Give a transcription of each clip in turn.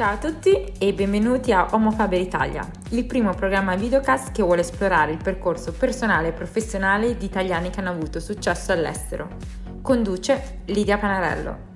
Ciao a tutti e benvenuti a Homo Faber Italia, il primo programma videocast che vuole esplorare il percorso personale e professionale di italiani che hanno avuto successo all'estero. Conduce Lidia Panarello.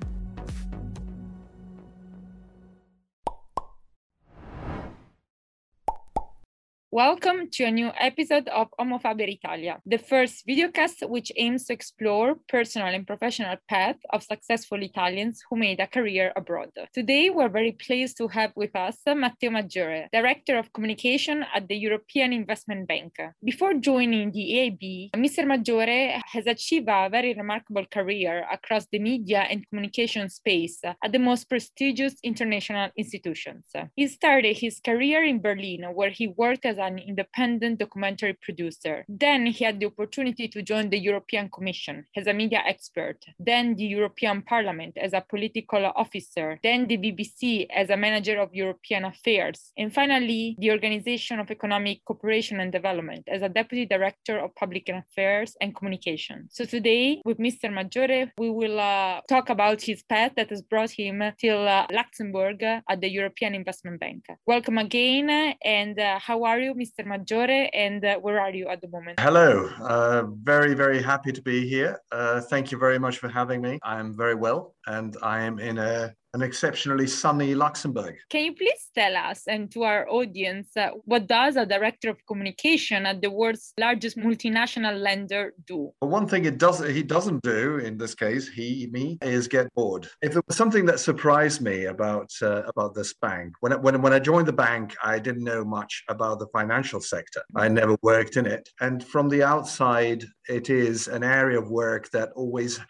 Welcome to a new episode of Homo Faber Italia, the first videocast which aims to explore personal and professional path of successful Italians who made a career abroad. Today, we're very pleased to have with us Matteo Maggiore, Director of Communication at the European Investment Bank. Before joining the EIB, Mr. Maggiore has achieved a very remarkable career across the media and communication space at the most prestigious international institutions. He started his career in Berlin, where he worked as an independent documentary producer. Then he had the opportunity to join the European Commission as a media expert, then the European Parliament as a political officer, then the BBC as a manager of European affairs, and finally the Organization of Economic Cooperation and Development as a deputy director of public affairs and communication. So today with Mr. Maggiore, we will uh, talk about his path that has brought him till uh, Luxembourg at the European Investment Bank. Welcome again, and uh, how are you, Mr. Maggiore, and uh, where are you at the moment? Hello, uh, very, very happy to be here. Uh, thank you very much for having me. I'm very well, and I am in a an exceptionally sunny Luxembourg. Can you please tell us and to our audience uh, what does a director of communication at the world's largest multinational lender do? Well, one thing it does he doesn't do in this case, he me, is get bored. If it was something that surprised me about uh, about this bank, when I, when when I joined the bank, I didn't know much about the financial sector. I never worked in it, and from the outside, it is an area of work that always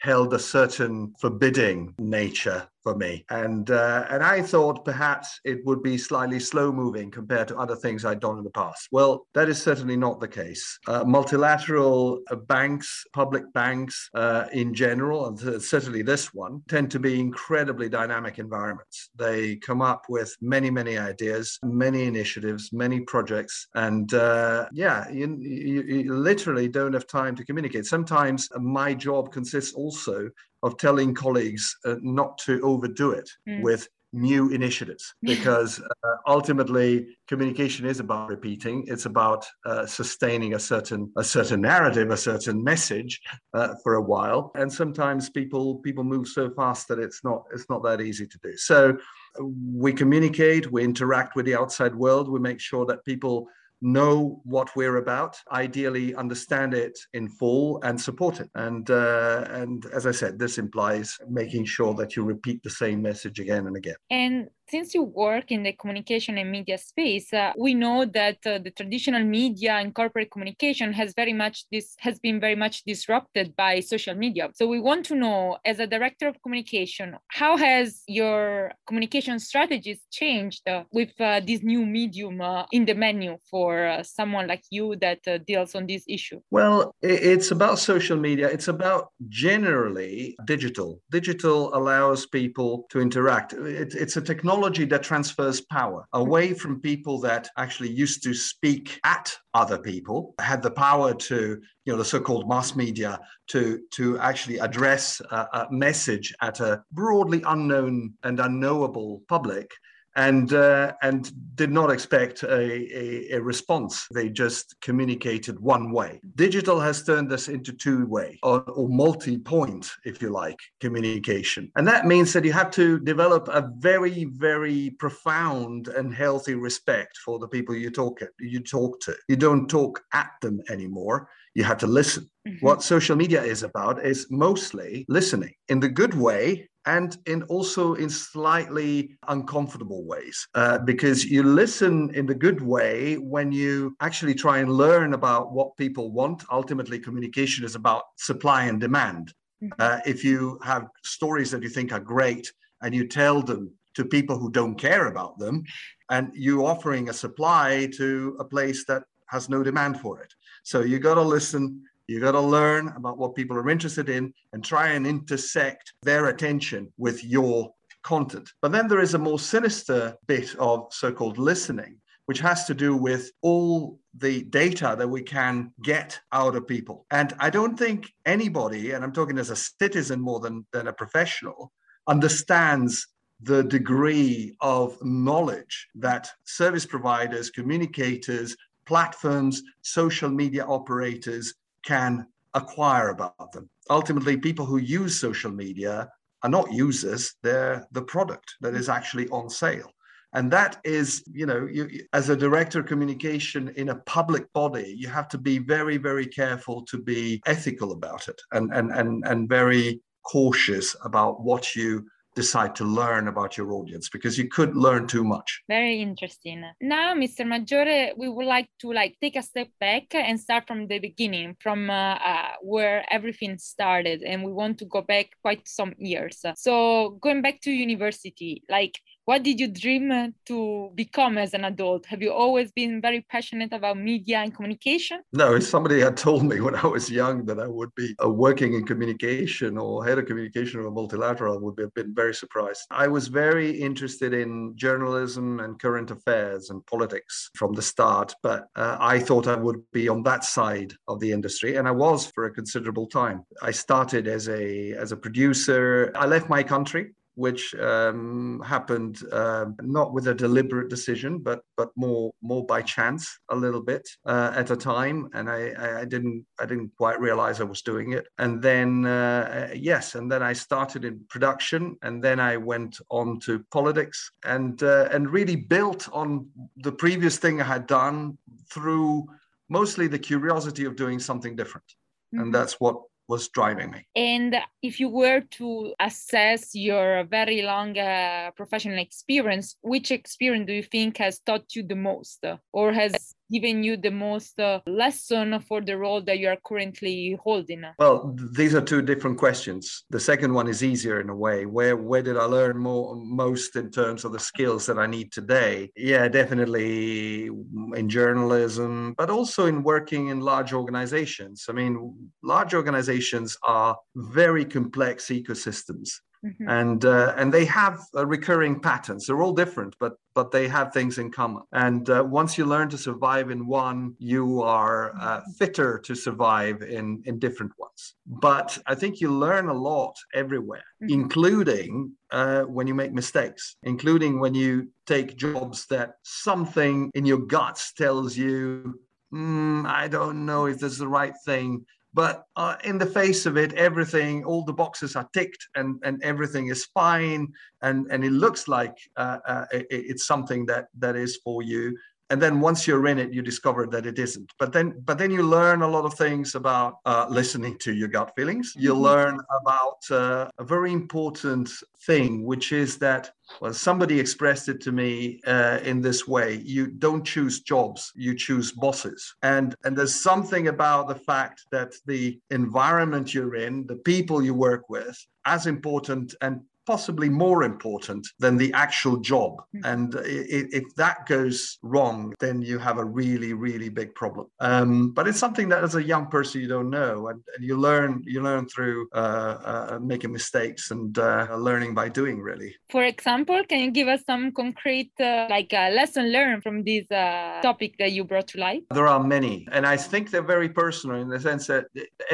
held a certain forbidding nature for me. And uh, and I thought perhaps it would be slightly slow moving compared to other things I'd done in the past. Well, that is certainly not the case. Uh, multilateral uh, banks, public banks uh, in general, and certainly this one, tend to be incredibly dynamic environments. They come up with many, many ideas, many initiatives, many projects, and uh, yeah, you, you, you literally don't have time to communicate. Sometimes my job consists also of telling colleagues uh, not to overdo it mm. with new initiatives. Because uh, ultimately communication is about repeating. It's about uh, sustaining a certain a certain narrative a certain message uh, for a while. And sometimes people people move so fast that it's not it's not that easy to do. So we communicate we interact with the outside world. We make sure that people know what we're about, ideally understand it in full and support it. And uh, and as I said, this implies making sure that you repeat the same message again and again. And since you work in the communication and media space, uh, we know that uh, the traditional media and corporate communication has very much this has been very much disrupted by social media. So we want to know, as a director of communication, how has your communication strategies changed uh, with uh, this new medium uh, in the menu for uh, someone like you that deals on this issue? Well, it's about social media. It's about generally digital. Digital allows people to interact. It, it's a technology technology that transfers power away from people that actually used to speak at other people, had the power to, you know, the so-called mass media to to actually address a, a message at a broadly unknown and unknowable public and uh, and did not expect a, a, a, response. They just communicated one way. Digital has turned this into two way or, or multi point, if you like, communication, and that means that you have to develop a very very profound and healthy respect for the people you talk at, you talk to. You don't talk at them anymore. You have to listen. Mm-hmm. What social media is about is mostly listening in the good way and in also in slightly uncomfortable ways uh, because you listen in the good way when you actually try and learn about what people want. Ultimately communication is about supply and demand. Mm-hmm. uh, if you have stories that you think are great and you tell them to people who don't care about them and you offering a supply to a place that has no demand for it. So you got to listen you got to learn about what people are interested in and try and intersect their attention with your content. But then there is a more sinister bit of so called listening, which has to do with all the data that we can get out of people. And I don't think anybody, and I'm talking as a citizen more than, than a professional, understands the degree of knowledge that service providers, communicators, platforms, social media operators can acquire about them. Ultimately, people who use social media are not users, they're the product that is actually on sale. And that is, you know, you, as a director of communication in a public body, you have to be very, very careful to be ethical about it and, and, and, and very cautious about what you decide to learn about your audience because you could learn too much. Very interesting. Now mr maggiore we would like to like take a step back and start from the beginning from uh, uh, where everything started and we want to go back quite some years. So going back to university like what did you dream uh, to become as an adult? Have you always been very passionate about media and communication? No, if somebody had told me when I was young that I would be uh, working in communication or head of communication of a multilateral, I would have been very surprised. I was very interested in journalism and current affairs and politics from the start, but uh, I thought I would be on that side of the industry, and I was for a considerable time. I started as a as a producer. I left my country which um, happened uh, not with a deliberate decision, but but more more by chance a little bit uh, at a time, and I, I didn't I didn't quite realize I was doing it. And then uh, yes, and then I started in production, and then I went on to politics, and uh, and really built on the previous thing I had done through mostly the curiosity of doing something different. Mm-hmm. And that's what was driving me. And if you were to assess your very long uh, professional experience, which experience do you think has taught you the most or has given you the most uh, lesson for the role that you are currently holding? Well, these are two different questions. The second one is easier in a way. Where where did I learn more most in terms of the skills that I need today? Yeah, definitely in journalism, but also in working in large organizations. I mean, large organizations are very complex ecosystems. Mm-hmm. And uh, and they have recurring patterns. They're all different, but but they have things in common. And uh, once you learn to survive in one, you are uh, mm-hmm. fitter to survive in in different ones. But I think you learn a lot everywhere, mm-hmm. including uh, when you make mistakes, including when you take jobs that something in your guts tells you, mm, I don't know if this is the right thing but uh, in the face of it everything all the boxes are ticked and and everything is fine. And and it looks like uh, uh, it, it's something that that is for you and then once you're in it you discover that it isn't. But then but then you learn a lot of things about uh, listening to your gut feelings. You mm-hmm. learn about uh, a very important thing which is that well somebody expressed it to me uh, in this way. You don't choose jobs you choose bosses. And and there's something about the fact that the environment you're in the people you work with as important and possibly more important than the actual job. Hmm. And if that goes wrong, then you have a really, really big problem. Um, but it's something that as a young person you don't know, and, and you learn you learn through uh, uh, making mistakes and uh, learning by doing. Really. For example, can you give us some concrete uh, like a lesson learned from this uh, topic that you brought to light? There are many, and I think they're very personal in the sense that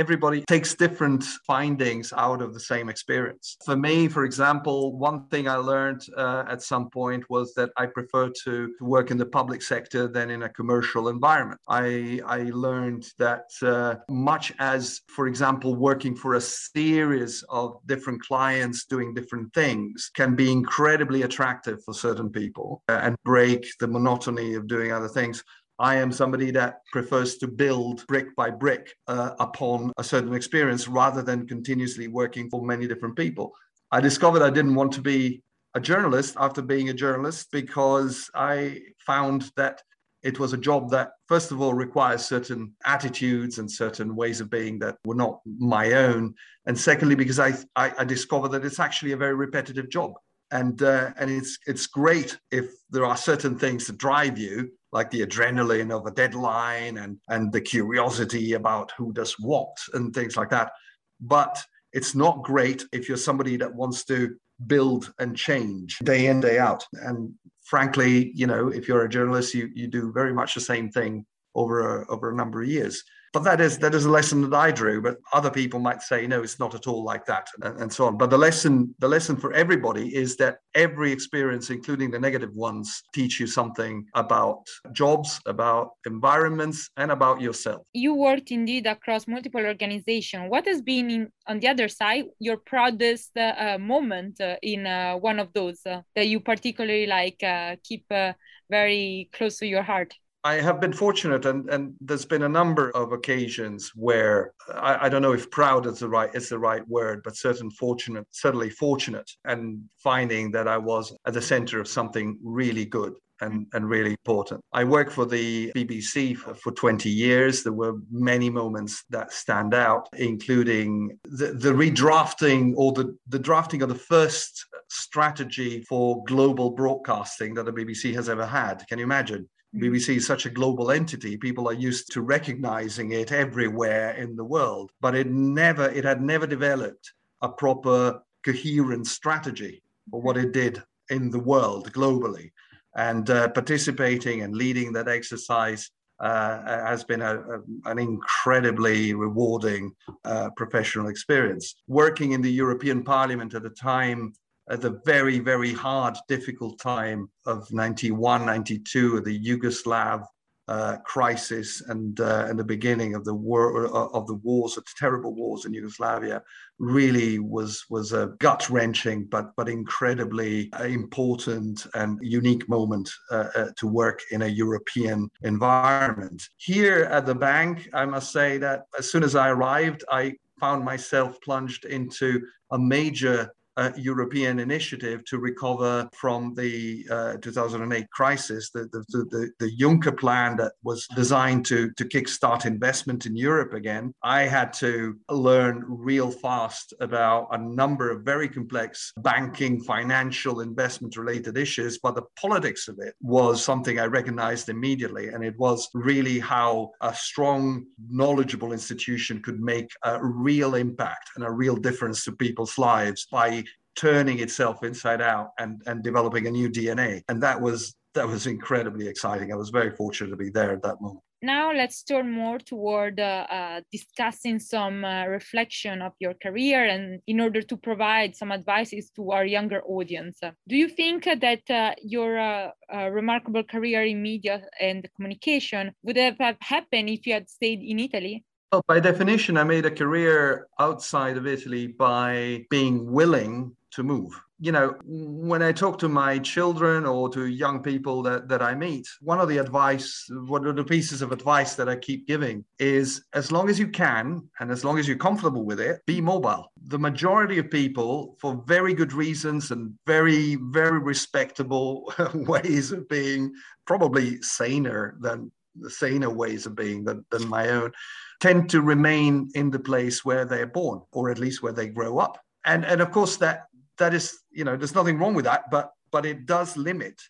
everybody takes different findings out of the same experience. For me, for example example, one thing I learned uh, at some point was that I prefer to, work in the public sector than in a commercial environment. I, I learned that uh, much as, for example, working for a series of different clients doing different things can be incredibly attractive for certain people uh, and break the monotony of doing other things. I am somebody that prefers to build brick by brick uh, upon a certain experience rather than continuously working for many different people. I discovered I didn't want to be a journalist after being a journalist because I found that it was a job that, first of all, requires certain attitudes and certain ways of being that were not my own. And secondly, because I, I, I discovered that it's actually a very repetitive job. And, uh, and it's, it's great if there are certain things that drive you, like the adrenaline of a deadline and, and the curiosity about who does what and things like that. But it's not great if you're somebody that wants to build and change day in, day out. And frankly, you know, if you're a journalist, you, you do very much the same thing over a, over a number of years. But that is that is a lesson that I drew. But other people might say, no, it's not at all like that, and, and so on. But the lesson, the lesson for everybody is that every experience, including the negative ones, teach you something about jobs, about environments, and about yourself. You worked indeed across multiple organizations. What has been in, on the other side your proudest uh, moment uh, in uh, one of those uh, that you particularly like uh, keep uh, very close to your heart? I have been fortunate, and, and there's been a number of occasions where I, I, don't know if proud is the right is the right word, but certain fortunate, certainly fortunate, and finding that I was at the center of something really good and, and really important. I worked for the BBC for, for 20 years. There were many moments that stand out, including the, the redrafting or the, the drafting of the first strategy for global broadcasting that the BBC has ever had. Can you imagine? BBC is such a global entity. People are used to recognizing it everywhere in the world, but it never, it had never developed a proper coherent strategy for what it did in the world globally. And uh, participating and leading that exercise uh, has been a, a, an incredibly rewarding uh, professional experience. Working in the European Parliament at a time at the very, very hard, difficult time of 91, 92, the Yugoslav uh, crisis and uh, and the beginning of the war uh, of the wars, the terrible wars in Yugoslavia, really was was a gut wrenching but but incredibly uh, important and unique moment uh, uh, to work in a European environment. Here at the bank, I must say that as soon as I arrived, I found myself plunged into a major uh, European initiative to recover from the uh, 2008 crisis, the, the, the, the, Juncker plan that was designed to, to kickstart investment in Europe again. I had to learn real fast about a number of very complex banking, financial, investment related issues, but the politics of it was something I recognized immediately. And it was really how a strong, knowledgeable institution could make a real impact and a real difference to people's lives by turning itself inside out and, and developing a new DNA. And that was that was incredibly exciting. I was very fortunate to be there at that moment. Now let's turn more toward uh, uh, discussing some uh, reflection of your career and in order to provide some advices to our younger audience. Do you think that uh, your uh, uh, remarkable career in media and communication would have happened if you had stayed in Italy? Well, by definition, I made a career outside of Italy by being willing to move. You know, when I talk to my children or to young people that, that I meet, one of the advice, one of the pieces of advice that I keep giving is as long as you can and as long as you're comfortable with it, be mobile. The majority of people, for very good reasons and very, very respectable ways of being, probably saner than saner ways of being than, than my own, tend to remain in the place where they're born or at least where they grow up. And and of course that that is, you know, there's nothing wrong with that, but but it does limit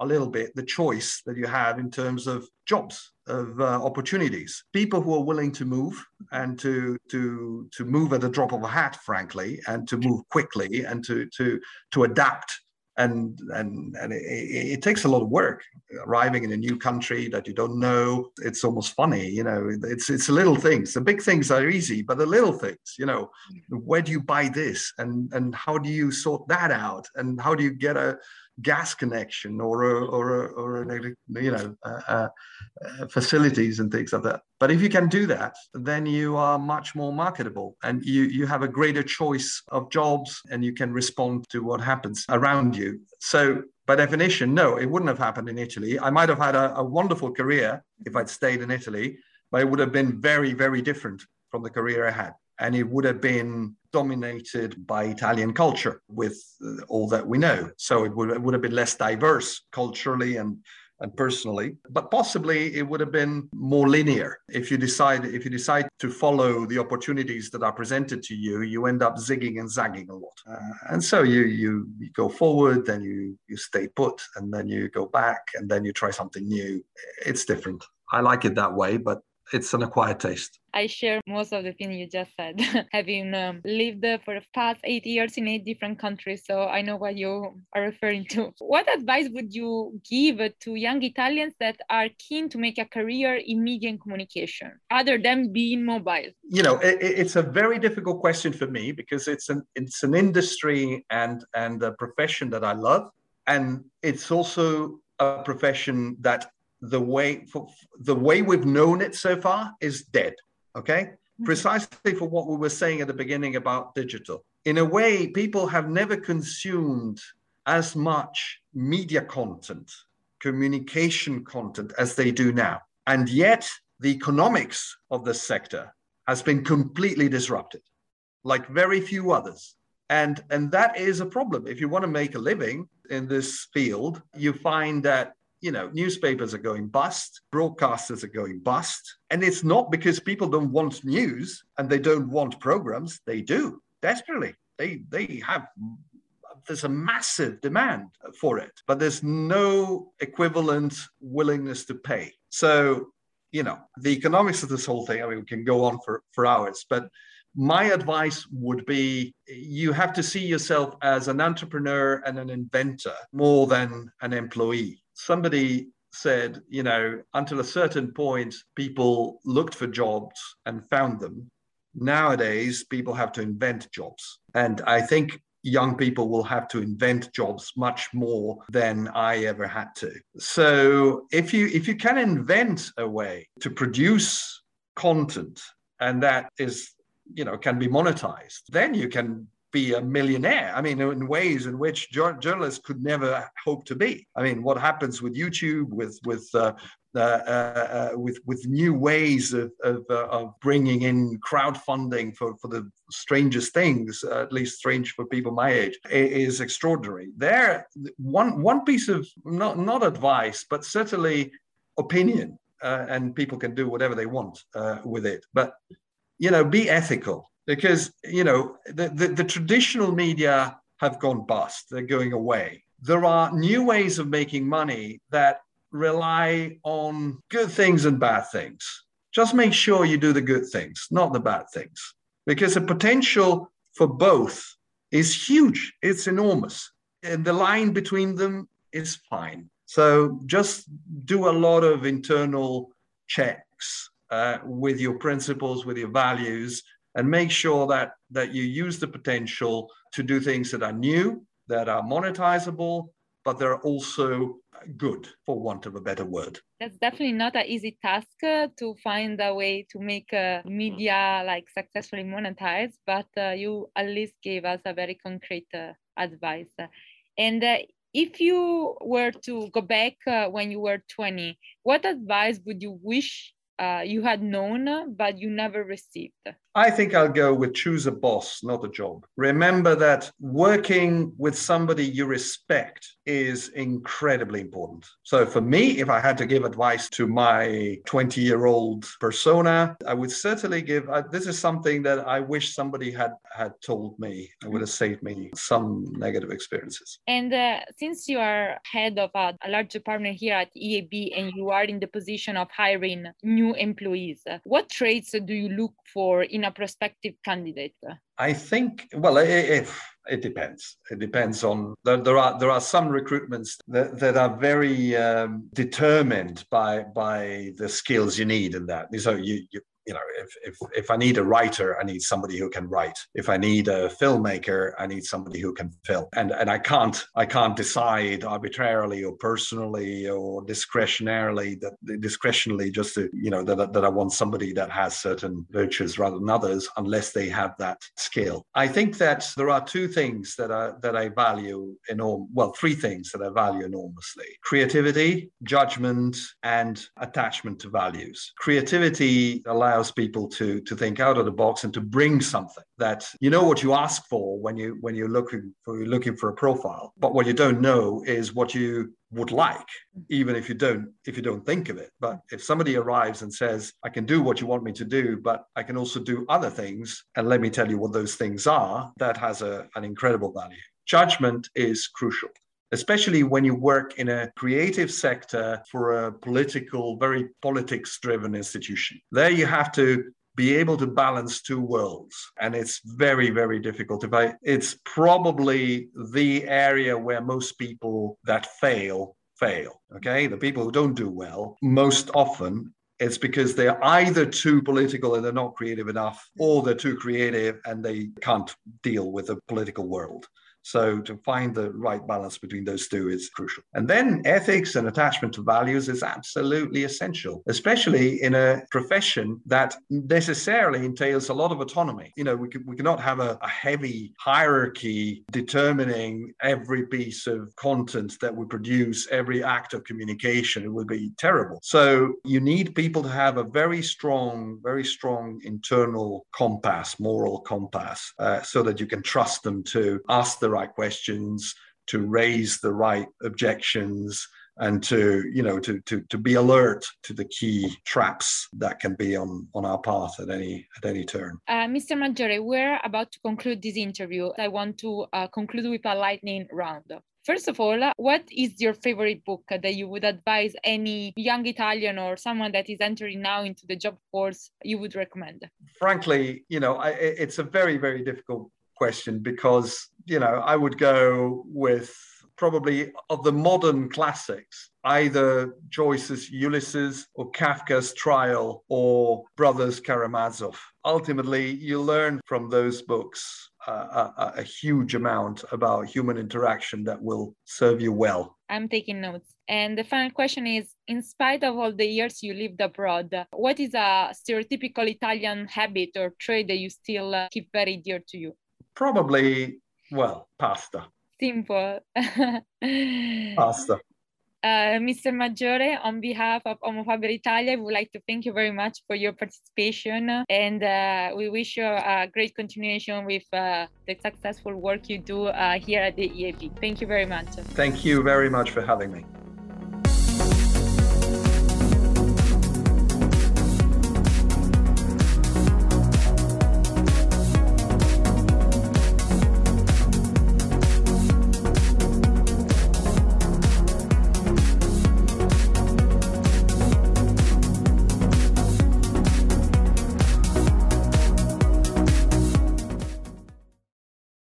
a little bit the choice that you have in terms of jobs of uh, opportunities. People who are willing to move and to to to move at the drop of a hat frankly and to move quickly and to to to adapt and and and it, it, takes a lot of work arriving in a new country that you don't know. It's almost funny you know it's it's little things. The big things are easy but the little things you know mm. where do you buy this? And and how do you sort that out? And how do you get a gas connection or a, or a, or a, you know uh, uh, facilities and things like that. But if you can do that, then you are much more marketable and you you have a greater choice of jobs and you can respond to what happens around you. So by definition, no, it wouldn't have happened in Italy. I might have had a, a wonderful career if I'd stayed in Italy, but it would have been very very different from the career I had and it would have been dominated by Italian culture with uh, all that we know. So it would, it would have been less diverse culturally and and personally but possibly it would have been more linear if you decide if you decide to follow the opportunities that are presented to you you end up zigging and zagging a lot uh, and so you, you you go forward then you you stay put and then you go back and then you try something new it's different i like it that way but it's an acquired taste. I share most of the things you just said, having um, lived for the past eight years in eight different countries. So I know what you are referring to. What advice would you give to young Italians that are keen to make a career in media and communication, other than being mobile? You know, it, it's a very difficult question for me because it's an it's an industry and and a profession that I love, and it's also a profession that the way for, the way we've known it so far is dead okay? Mm-hmm. precisely for what we were saying at the beginning about digital. In a way people have never consumed as much media content communication content as they do now. And yet the economics of the sector has been completely disrupted like very few others. And and that is a problem. If you want to make a living in this field you find that you know, newspapers are going bust, broadcasters are going bust. And it's not because people don't want news and they don't want programs. They do desperately. They they have there's a massive demand for it, but there's no equivalent willingness to pay. So, you know, the economics of this whole thing, I mean, we can go on for, for hours, but my advice would be you have to see yourself as an entrepreneur and an inventor more than an employee somebody said, you know, until a certain point, people looked for jobs and found them. Nowadays, people have to invent jobs. And I think young people will have to invent jobs much more than I ever had to. So if you if you can invent a way to produce content and that is you know can be monetized, then you can be a millionaire. I mean, in ways in which journalists could never hope to be. I mean, what happens with YouTube, with with uh, uh, uh, with with new ways of of, uh, of, bringing in crowdfunding for for the strangest things, at least strange for people my age, is extraordinary. There, one one piece of not not advice, but certainly opinion, uh, and people can do whatever they want uh, with it. But you know, be ethical because you know the, the, the, traditional media have gone bust. They're going away. There are new ways of making money that rely on good things and bad things. Just make sure you do the good things not the bad things because the potential for both is huge. It's enormous. And the line between them is fine. So just do a lot of internal checks uh, with your principles with your values and make sure that that you use the potential to do things that are new, that are monetizable, but they're also good, for want of a better word. That's definitely not an easy task uh, to find a way to make uh, media like successfully monetized, but uh, you at least gave us a very concrete uh, advice. And uh, if you were to go back uh, when you were 20, what advice would you wish you had known but you never received? I think I'll go with choose a boss, not a job. Remember that working with somebody you respect is incredibly important. So, for me, if I had to give advice to my 20 year old persona, I would certainly give uh, this is something that I wish somebody had, had told me. It would have saved me some negative experiences. And uh, since you are head of a, a large department here at EIB and you are in the position of hiring new employees, what traits do you look for in a prospective candidate? I think, well, it, it depends. It depends on there, there, are there are some recruitments that, that are very um, determined by by the skills you need in that. So you, you you know, if, if, if I need a writer, I need somebody who can write. If I need a filmmaker, I need somebody who can film. And, and I can't, I can't decide arbitrarily or personally or discretionarily that discretionally just to, you know, that, that I want somebody that has certain virtues rather than others unless they have that skill. I think that there are two things that I, that I value enorm, well, three things that I value enormously. Creativity, judgment, and attachment to values. Creativity allows allows people to to think out of the box and to bring something that you know what you ask for when you when you're looking for you're looking for a profile but what you don't know is what you would like even if you don't if you don't think of it. But if somebody arrives and says i can do what you want me to do but i can also do other things and let me tell you what those things are that has a, an incredible value. Judgment is crucial especially when you work in a creative sector for a political, very politics driven institution. There you have to be able to balance two worlds and it's very very difficult. If i it's probably the area where most people that fail fail okay? The people who don't do well most often it's because they're either too political and they're not creative enough or they're too creative and they can't deal with the political world so to find the right balance between those two is crucial. And then ethics and attachment to values is absolutely essential, especially in a profession that necessarily entails a lot of autonomy. You know, we, could, we cannot have a, a heavy hierarchy determining every piece of content that we produce, every act of communication. It would be terrible. So you need people to have a very strong, very strong internal compass, moral compass, uh, so that you can trust them to ask the right questions, to raise the right objections, and to you know to to to be alert to the key traps that can be on on our path at any at any turn. Uh, Mr. Maggiore, we're about to conclude this interview. I want to uh, conclude with a lightning round. First of all, what is your favorite book that you would advise any young Italian or someone that is entering now into the job force you would recommend? Frankly, you know, I, it's a very, very difficult question because, you know, I would go with probably of the modern classics, either Joyce's Ulysses or Kafka's Trial or Brothers Karamazov. Ultimately, you learn from those books uh, a, a, huge amount about human interaction that will serve you well. I'm taking notes. And the final question is In spite of all the years you lived abroad, what is a stereotypical Italian habit or trait that you still uh, keep very dear to you? Probably, well, pasta. Simple. pasta. Uh, Mr. Maggiore, on behalf of Homo Faber Italia, we would like to thank you very much for your participation and uh, we wish you a great continuation with uh, the successful work you do uh, here at the EIB. Thank you very much. Thank you very much for having me.